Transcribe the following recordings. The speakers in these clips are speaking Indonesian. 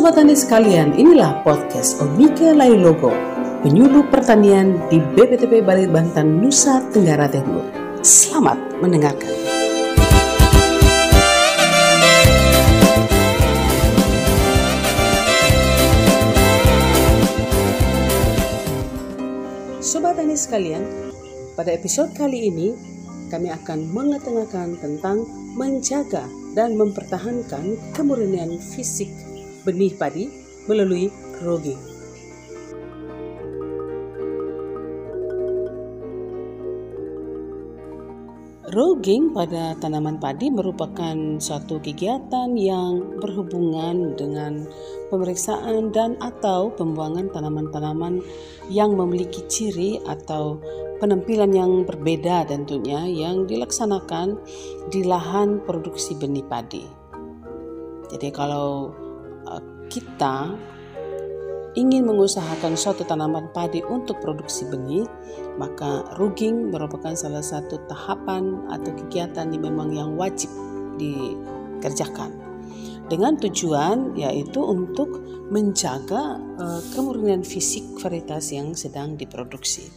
Sobat Tani sekalian, inilah podcast Omike Logo, penyuluh pertanian di BPTP Bali Banten, Nusa Tenggara Timur. Selamat mendengarkan. Sobat Tani sekalian, pada episode kali ini kami akan mengetengahkan tentang menjaga dan mempertahankan kemurnian fisik benih padi melalui rogging. Rogging pada tanaman padi merupakan suatu kegiatan yang berhubungan dengan pemeriksaan dan atau pembuangan tanaman-tanaman yang memiliki ciri atau penampilan yang berbeda tentunya yang dilaksanakan di lahan produksi benih padi. Jadi kalau kita ingin mengusahakan suatu tanaman padi untuk produksi benih, maka rugging merupakan salah satu tahapan atau kegiatan yang memang yang wajib dikerjakan. Dengan tujuan yaitu untuk menjaga uh, kemurnian fisik varietas yang sedang diproduksi.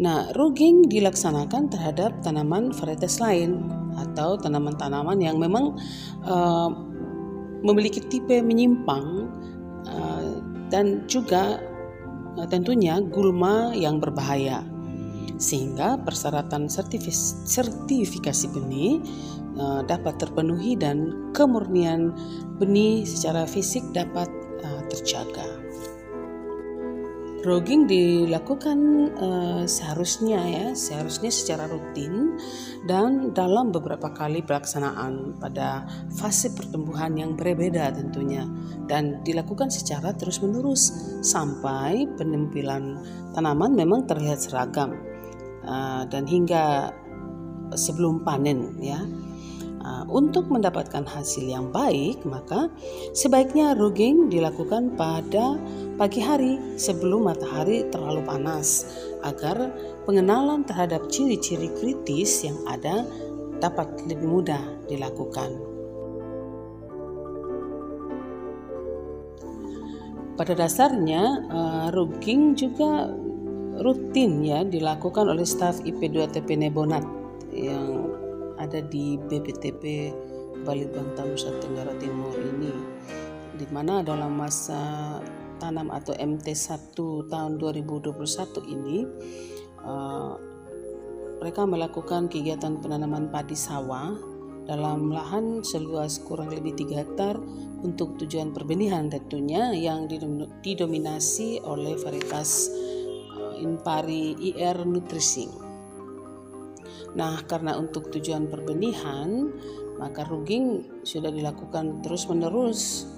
Nah, rugging dilaksanakan terhadap tanaman varietas lain atau tanaman-tanaman yang memang uh, memiliki tipe menyimpang uh, dan juga uh, tentunya gulma yang berbahaya sehingga persyaratan sertifikasi benih uh, dapat terpenuhi dan kemurnian benih secara fisik dapat terjaga. Rogging dilakukan uh, seharusnya ya, seharusnya secara rutin dan dalam beberapa kali pelaksanaan pada fase pertumbuhan yang berbeda tentunya dan dilakukan secara terus-menerus sampai penampilan tanaman memang terlihat seragam uh, dan hingga sebelum panen ya. Untuk mendapatkan hasil yang baik, maka sebaiknya rugging dilakukan pada pagi hari sebelum matahari terlalu panas agar pengenalan terhadap ciri-ciri kritis yang ada dapat lebih mudah dilakukan. Pada dasarnya, rugging juga rutin ya dilakukan oleh staf IP2TP Nebonat yang ada di BPTP Balitbangtan Nusa Tenggara Timur ini di mana dalam masa tanam atau MT1 tahun 2021 ini uh, mereka melakukan kegiatan penanaman padi sawah dalam lahan seluas kurang lebih 3 hektar untuk tujuan perbenihan tentunya yang didominasi oleh varietas uh, Impari IR Nutrisi. Nah, karena untuk tujuan perbenihan, maka rugging sudah dilakukan terus-menerus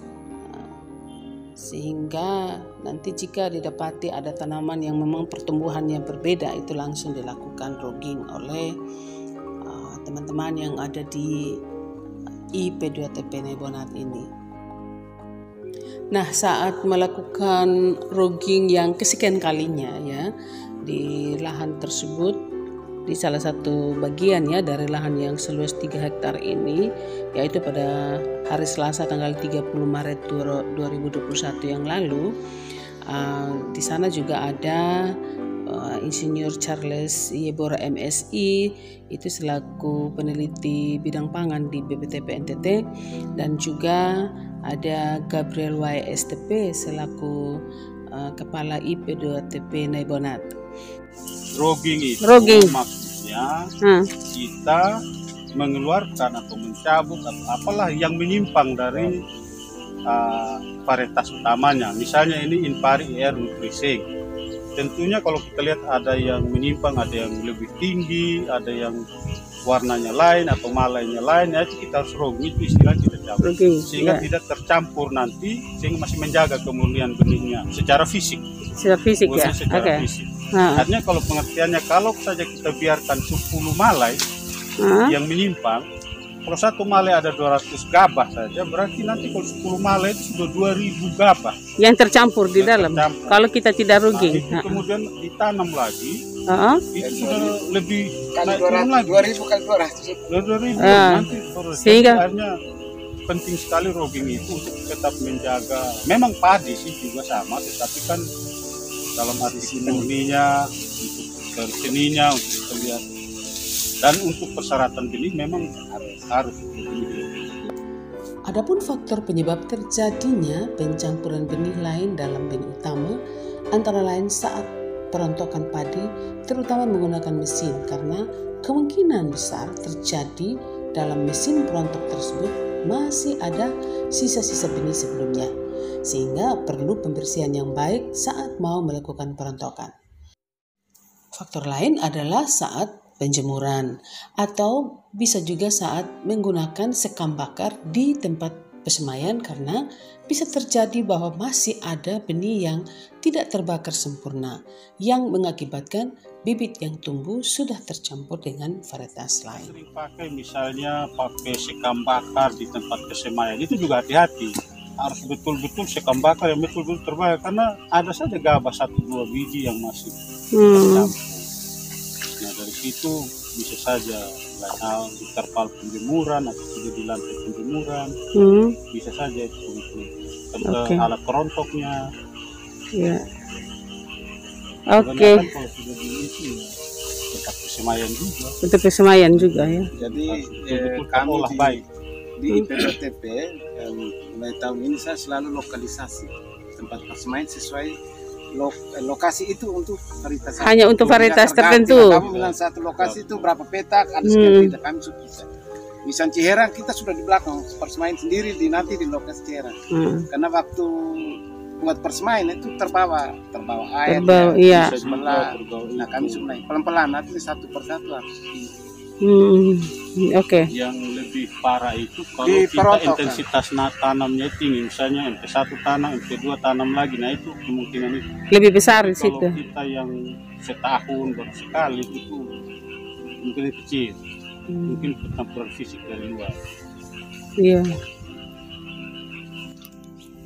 sehingga nanti jika didapati ada tanaman yang memang pertumbuhannya berbeda itu langsung dilakukan rugging oleh uh, teman-teman uh, yang ada di IP2TP Nebonat ini. Nah, saat melakukan rugging yang kesekian kalinya ya di lahan tersebut di salah satu bagian ya dari lahan yang seluas 3 hektar ini yaitu pada hari Selasa tanggal 30 Maret 2021 yang lalu uh, di sana juga ada uh, Insinyur Charles Yebora MSI itu selaku peneliti bidang pangan di BPTP NTT dan juga ada Gabriel YSTP selaku uh, kepala IP2TP Naibonat Rogging itu Rogging. maksudnya hmm. kita mengeluarkan atau mencabut atau apalah yang menyimpang dari uh, varietas utamanya. Misalnya ini Impari Air Nutrising. Tentunya kalau kita lihat ada yang menyimpang, ada yang lebih tinggi, ada yang warnanya lain atau malainya lain, ya kita harus rogging itu istilah kita cabut. Okay, sehingga yeah. tidak tercampur nanti, sehingga masih menjaga kemurnian benihnya secara fisik. Secara fisik ya? Secara okay. fisik. Nah. Artinya kalau pengertiannya kalau saja kita biarkan 10 malai nah. yang menyimpang, kalau satu malai ada 200 gabah saja, berarti nanti kalau 10 malai itu sudah 2000 gabah. Yang tercampur di dalam. Tercampur. Kalau kita tidak rugi. Nah, nah. kemudian ditanam lagi, uh -huh. itu sudah lebih kali naik 200, lagi. 2000 kali 200. 2000 uh, nanti Sehingga penting sekali rogging itu untuk tetap menjaga. Memang padi sih juga sama tetapi kan dalam arti seninya untuk seninya untuk terlihat. Dan untuk persyaratan benih memang harus harus. Adapun faktor penyebab terjadinya pencampuran benih lain dalam benih utama antara lain saat perontokan padi terutama menggunakan mesin karena kemungkinan besar terjadi dalam mesin perontok tersebut masih ada sisa-sisa benih sebelumnya sehingga perlu pembersihan yang baik saat mau melakukan perontokan. Faktor lain adalah saat penjemuran atau bisa juga saat menggunakan sekam bakar di tempat pesemaian karena bisa terjadi bahwa masih ada benih yang tidak terbakar sempurna yang mengakibatkan bibit yang tumbuh sudah tercampur dengan varietas lain. Sering pakai misalnya pakai sekam bakar di tempat pesemaian itu juga hati-hati harus betul-betul sekam bakar yang betul-betul terbakar karena ada saja gabah satu dua biji yang masih hmm. tercampur dari situ bisa saja hal di terpal penjemuran atau tidak di lantai penjemuran hmm. bisa saja itu okay. alat kerontoknya ya oke okay. Kan kalau sudah di itu ya tetap kesemayan juga tetap kesemayan juga ya jadi eh, kami di, baik di IPPTP eh, mulai tahun ini saya selalu lokalisasi tempat persemayan sesuai lokasi itu untuk varietas hanya untuk varietas tertentu kamu bilang satu lokasi itu berapa petak ada sekian hmm. kami sudah bisa misal Ciherang kita sudah di belakang persemain sendiri di nanti di lokasi Ciherang hmm. karena waktu buat persemain itu terbawa terbawa air terbawa, ya, iya. nah kami sudah pelan-pelan nanti satu persatu harus Hmm, Oke. Okay. Yang lebih parah itu kalau Di kita intensitas nah, tanamnya tinggi, misalnya MP1 tanam, MP2 tanam lagi, nah itu kemungkinan itu. Lebih besar di situ. Kalau kita yang setahun baru sekali itu mungkin kecil, hmm. mungkin pertempuran fisik dari luar. Iya.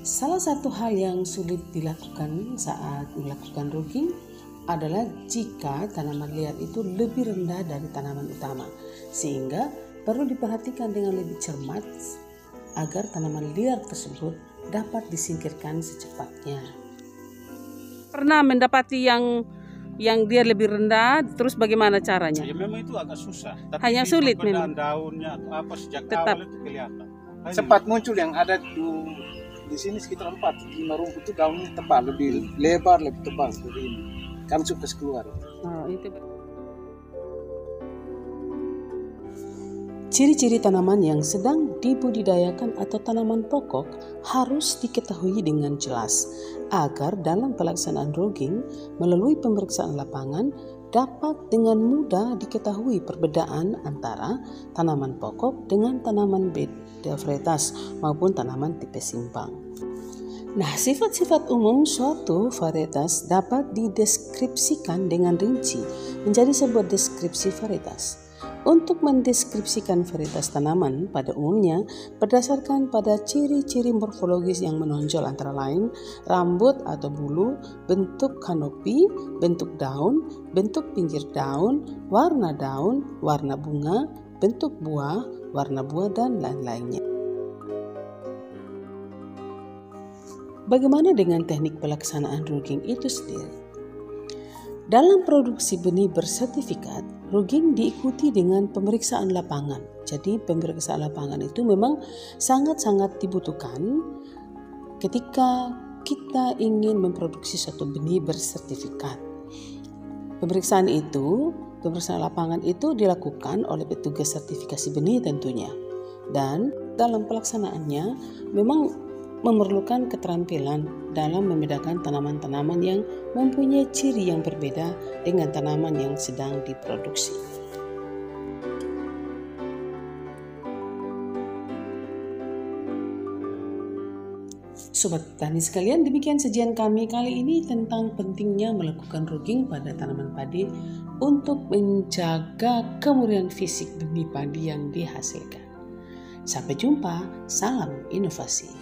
Salah satu hal yang sulit dilakukan saat melakukan rogging adalah jika tanaman liar itu lebih rendah dari tanaman utama, sehingga perlu diperhatikan dengan lebih cermat agar tanaman liar tersebut dapat disingkirkan secepatnya. Pernah mendapati yang yang dia lebih rendah, terus bagaimana caranya? Ya memang itu agak susah. Tapi Hanya sulit memang. daunnya atau apa sejak Tetap. awal itu kelihatan. Cepat muncul yang ada di, di sini sekitar empat lima rumput itu daunnya tebal, lebih lebar, lebih tebal seperti ini kami suka keluar. Oh, Ciri-ciri tanaman yang sedang dibudidayakan atau tanaman pokok harus diketahui dengan jelas agar dalam pelaksanaan rogging melalui pemeriksaan lapangan dapat dengan mudah diketahui perbedaan antara tanaman pokok dengan tanaman beda varietas maupun tanaman tipe simpang. Nah, sifat-sifat umum suatu varietas dapat dideskripsikan dengan rinci menjadi sebuah deskripsi varietas. Untuk mendeskripsikan varietas tanaman pada umumnya berdasarkan pada ciri-ciri morfologis yang menonjol antara lain rambut atau bulu, bentuk kanopi, bentuk daun, bentuk pinggir daun, warna daun, warna bunga, bentuk buah, warna buah dan lain-lainnya. Bagaimana dengan teknik pelaksanaan rugging itu sendiri? Dalam produksi benih bersertifikat, rugging diikuti dengan pemeriksaan lapangan. Jadi pemeriksaan lapangan itu memang sangat-sangat dibutuhkan ketika kita ingin memproduksi suatu benih bersertifikat. Pemeriksaan itu, pemeriksaan lapangan itu dilakukan oleh petugas sertifikasi benih tentunya. Dan dalam pelaksanaannya memang memerlukan keterampilan dalam membedakan tanaman-tanaman yang mempunyai ciri yang berbeda dengan tanaman yang sedang diproduksi. Sobat tani sekalian, demikian sajian kami kali ini tentang pentingnya melakukan rugging pada tanaman padi untuk menjaga kemurian fisik benih padi yang dihasilkan. Sampai jumpa, salam inovasi.